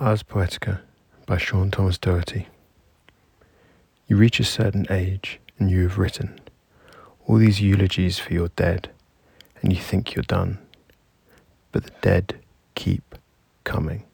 Ars Poetica by Sean Thomas Dougherty. You reach a certain age and you have written all these eulogies for your dead, and you think you're done. But the dead keep coming.